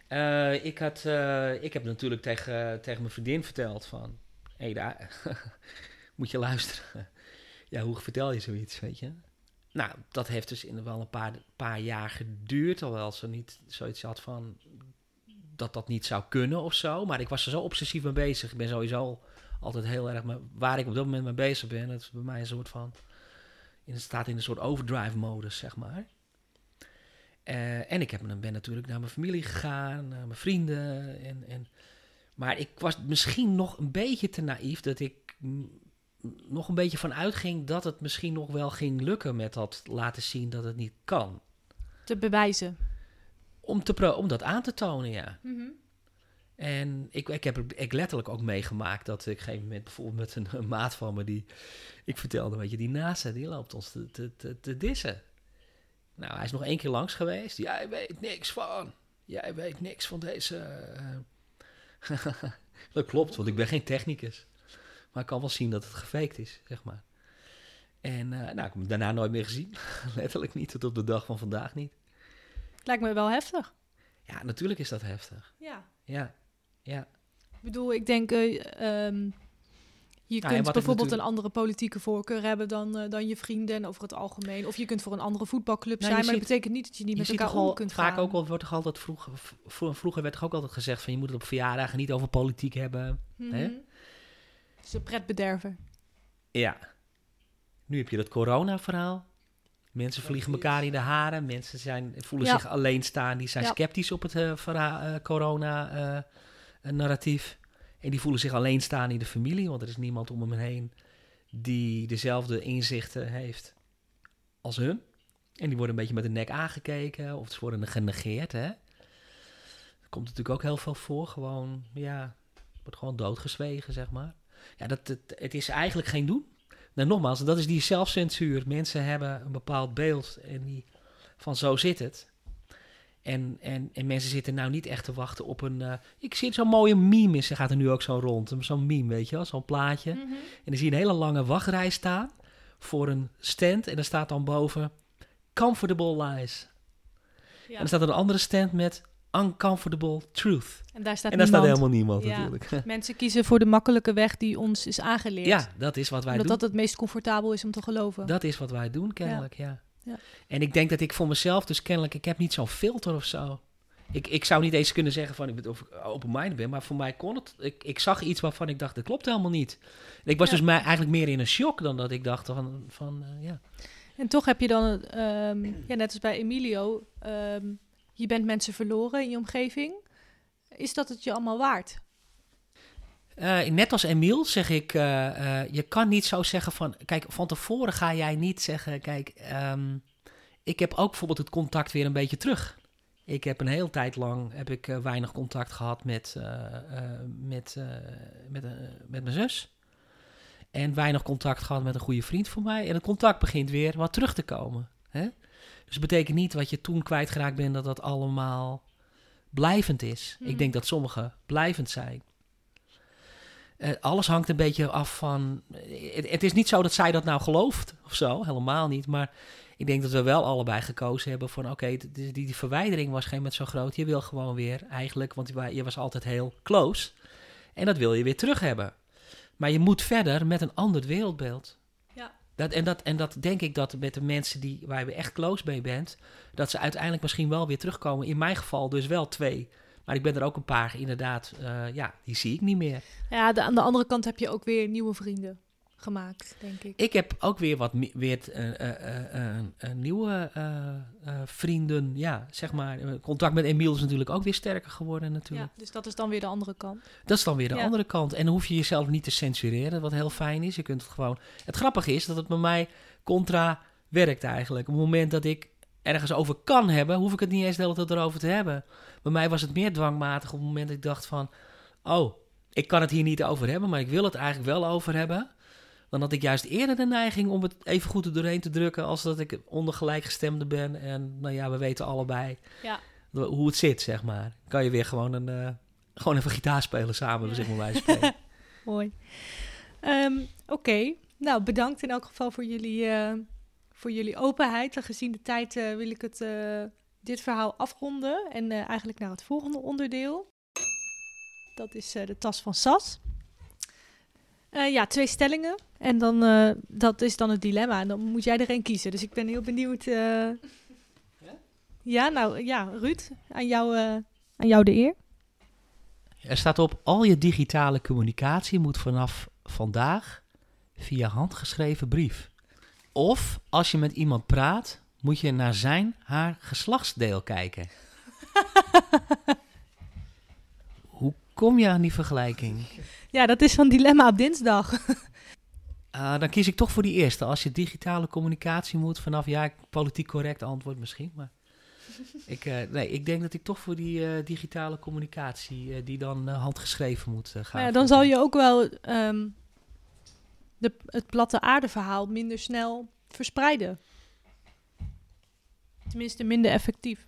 Eh, ik, had, eh, ik heb natuurlijk tegen, tegen mijn vriendin verteld van. Hé, daar moet je luisteren. ja, hoe vertel je zoiets, weet je? Nou, dat heeft dus in wel een paar, paar jaar geduurd. Alhoewel ze niet zoiets had van dat dat niet zou kunnen of zo. Maar ik was er zo obsessief mee bezig. Ik ben sowieso altijd heel erg... me- waar ik op dat moment mee bezig ben, dat is bij mij een soort van... In, staat in een soort overdrive-modus, zeg maar. Eh, en ik heb, ben natuurlijk naar mijn familie gegaan, naar mijn vrienden. En, en, maar ik was misschien nog een beetje te naïef dat ik nog een beetje van uitging dat het misschien nog wel ging lukken met dat laten zien dat het niet kan. Te bewijzen. Om, te pro om dat aan te tonen, ja. En ik, ik heb ik letterlijk ook meegemaakt dat ik op een gegeven moment bijvoorbeeld met een, een maat van me die... Ik vertelde, weet je, die NASA, die loopt ons te, te, te, te dissen. Nou, hij is nog één keer langs geweest. Jij weet niks van. Jij weet niks van deze... eh." dat klopt, want ik ben geen technicus. Maar ik kan wel zien dat het gefaked is, zeg maar. En eh, nou, ik heb hem daarna nooit meer gezien. letterlijk niet, tot op de dag van vandaag niet. Lijkt me wel heftig. Ja, natuurlijk is dat heftig. Ja. Ja, ja. Ik bedoel, ik denk, eh, ehm, je ja, kunt bijvoorbeeld natuurlijk- een andere politieke voorkeur hebben dan, eh, dan je vrienden over het algemeen. Of je kunt voor een andere voetbalclub Nou, zijn, maar dat ziet- betekent niet dat je niet je met elkaar om kunt vaak gaan. ook al wordt toch altijd vroeger, vroeger werd toch ook altijd gezegd van je moet het op verjaardagen niet over politiek hebben. hè? Mhm. Het is een pretbederver. Ja. Nu heb je dat corona-verhaal. Mensen vliegen elkaar in de haren. Mensen zijn, voelen Ja. zich alleen staan. Die zijn Ja. sceptisch op het eh, eh, corona-narratief. en die voelen zich alleen staan in de familie. Want er is niemand om hem heen die dezelfde inzichten heeft als hun. En die worden een beetje met de nek aangekeken. Of ze worden genegeerd. Hè? Dat komt natuurlijk ook heel veel voor. Gewoon, ja, wordt gewoon doodgezwegen, zeg maar. Ja, dat, het, het is eigenlijk geen doen. Nou, nogmaals, dat is die zelfcensuur. Mensen hebben een bepaald beeld en die van zo zit het. En, en, en mensen zitten nou niet echt te wachten op een... eh, ik zie zo'n mooie meme, is, gaat er nu ook zo rond. Zo'n meme, weet je wel, zo'n plaatje. En dan zie je een hele lange wachtrij staan voor een stand. En daar staat dan boven comfortable lies. Ja. En er staat een andere stand met uncomfortable truth. En daar staat en daar staat niemand. helemaal niemand Ja. natuurlijk. Mensen kiezen voor de makkelijke weg die ons is aangeleerd. ja, dat is wat wij omdat doen. dat het meest comfortabel is om te geloven. Dat is wat wij doen, kennelijk, ja. Ja. En ik denk dat ik voor mezelf, dus kennelijk, ik heb niet zo'n filter of zo. Ik, ik zou niet eens kunnen zeggen van ik ben of ik open-minded ben, maar voor mij kon het. Ik, ik zag iets waarvan ik dacht, dat klopt helemaal niet. En ik was dus mij eigenlijk meer in een shock dan dat ik dacht van, van eh, ja. En toch heb je dan, ehm, ja, net als bij Emilio, ehm, je bent mensen verloren in je omgeving. Is dat het je allemaal waard? Eh, net als Emiel zeg ik, eh, eh, je kan niet zo zeggen van, kijk, van tevoren ga jij niet zeggen, kijk, ehm, ik heb ook bijvoorbeeld het contact weer een beetje terug. Ik heb een hele tijd lang heb ik, weinig contact gehad met, met, met, met mijn zus. En weinig contact gehad met een goede vriend van mij. En het contact begint weer wat terug te komen. Hè? Dus het betekent niet wat je toen kwijtgeraakt bent, dat dat allemaal blijvend is. Mhm. Ik denk dat sommige blijvend zijn. Eh, alles hangt een beetje af van. Het, het is niet zo dat zij dat nou gelooft of zo, helemaal niet. Maar ik denk dat we wel allebei gekozen hebben van: oké, die, die verwijdering was geen moment zo groot. Je wil gewoon weer eigenlijk, want je wa- je was altijd heel close. En dat wil je weer terug hebben. Maar je moet verder met een ander wereldbeeld. Dat, en, dat, en dat denk ik dat met de mensen die, waar je echt close mee bent, dat ze uiteindelijk misschien wel weer terugkomen. In mijn geval dus wel twee. Maar ik ben er ook een paar, inderdaad, eh, ja, die zie ik niet meer. Ja, aan de andere kant heb je ook weer nieuwe vrienden gemaakt, denk ik. Ik heb ook weer wat weer nieuwe vrienden. Ja, zeg maar. Eh, Contact met Emiel is natuurlijk ook weer sterker geworden natuurlijk. Ja, dus dat is dan weer de andere kant. Dat is dan weer de Ja. andere kant. En dan hoef je jezelf niet te censureren, wat heel fijn is. Je kunt het gewoon... Het grappige is dat het bij mij contra werkt eigenlijk. Op het moment dat ik ergens over kan hebben, hoef ik het niet eens de hele tijd erover te hebben. Bij mij was het meer dwangmatig op het moment dat ik dacht van... Oh, ik kan het hier niet over hebben, maar ik wil het eigenlijk wel over hebben. Dan had ik juist eerder de neiging om het even goed er doorheen te drukken... als dat ik onder gelijkgestemde ben. En nou ja, we weten allebei Ja. hoe het zit, zeg maar. Kan je weer gewoon, een, eh, gewoon even gitaar spelen samen, Ja. zeg maar wij spreken. Mooi. Ehm, Oké, nou bedankt in elk geval voor jullie, eh, voor jullie openheid. En gezien de tijd eh, wil ik het, dit verhaal afronden en eigenlijk naar het volgende onderdeel. Dat is de tas van Sas. Eh, ja, twee stellingen. En dan, eh, dat is dan het dilemma. En dan moet jij er een kiezen. Dus ik ben heel benieuwd. eh. Ja, nou ja, Ruud, aan jou, aan jou de eer. Er staat op, al je digitale communicatie moet vanaf vandaag via handgeschreven brief. Of als je met iemand praat, moet je naar zijn, haar geslachtsdeel kijken. Kom je aan die vergelijking? Ja, dat is van dilemma op dinsdag. Ah, dan kies ik toch voor die eerste. Als je digitale communicatie moet vanaf, ja, politiek correct antwoord misschien, maar ik, eh, nee, ik denk dat ik toch voor die eh, digitale communicatie, eh, die dan handgeschreven moet gaan. Maar ja, dan zal je ook wel ehm, de, het platte aardeverhaal minder snel verspreiden. Tenminste, minder effectief.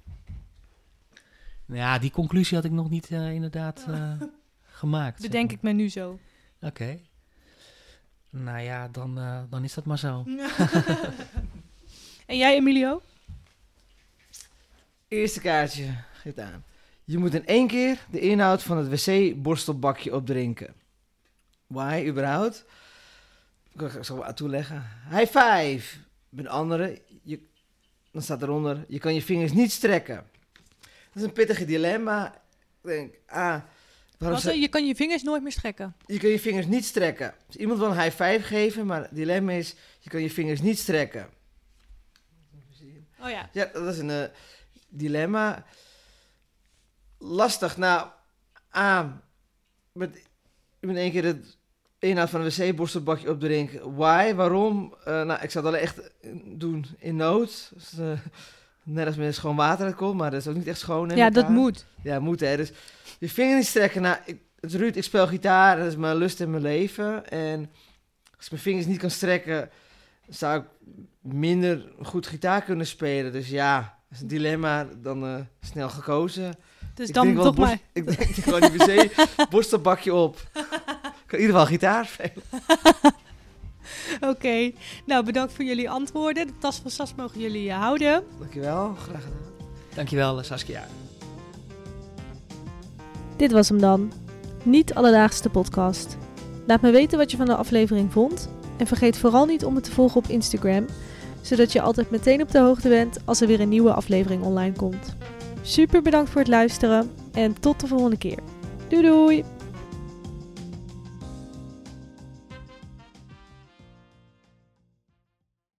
Nou Ja, die conclusie had ik nog niet eh, inderdaad eh, gemaakt. zeg Bedenk maar. ik me nu zo. Oké. Nou ja, dan, eh, dan is dat maar zo. en jij, Emilio? Eerste kaartje, geeft aan. Je moet in één keer de inhoud van het wc-borstelbakje opdrinken. Why, überhaupt? Ik zal wel toeleggen. High five! Bij de andere, je, dan staat eronder, je kan je vingers niet strekken. Dat is een pittige dilemma. Ik denk, ah, waarom Wat, ze- eh, je kan je vingers nooit meer strekken. je kan je vingers niet strekken. Dus iemand wil een high five geven, maar het dilemma is, je kan je vingers niet strekken. Oh ja. Ja, dat is een eh, dilemma. Lastig. Nou, A, met, met één keer het inhoud van een wc-borstelbakje opdrinken. Why? Waarom? Eh, nou, ik zou dat echt doen in nood. Dus, net als met schoon water uit komt, maar dat is ook niet echt schoon. Ja, dat moet. Ja, moet hè. Dus je vinger niet strekken. Nou, ik, Ruud, ik speel gitaar. Dat is mijn lust in mijn leven. En als ik mijn vingers niet kan strekken, zou ik minder goed gitaar kunnen spelen. Dus ja, dat is een dilemma. Dan eh, snel gekozen. Dus ik dan denk toch maar. Ik denk gewoon die wc, borstelbakje op. Ik kan in ieder geval gitaar spelen. Oké. Nou, bedankt voor jullie antwoorden. De tas van Sas mogen jullie eh, houden. Dankjewel, graag gedaan. Dankjewel, eh, Saskia. Dit was hem dan. Niet alledaagse podcast. Laat me weten wat je van de aflevering vond. En vergeet vooral niet om me te volgen op Instagram, zodat je altijd meteen op de hoogte bent als er weer een nieuwe aflevering online komt. Super bedankt voor het luisteren en tot de volgende keer. Doei doei!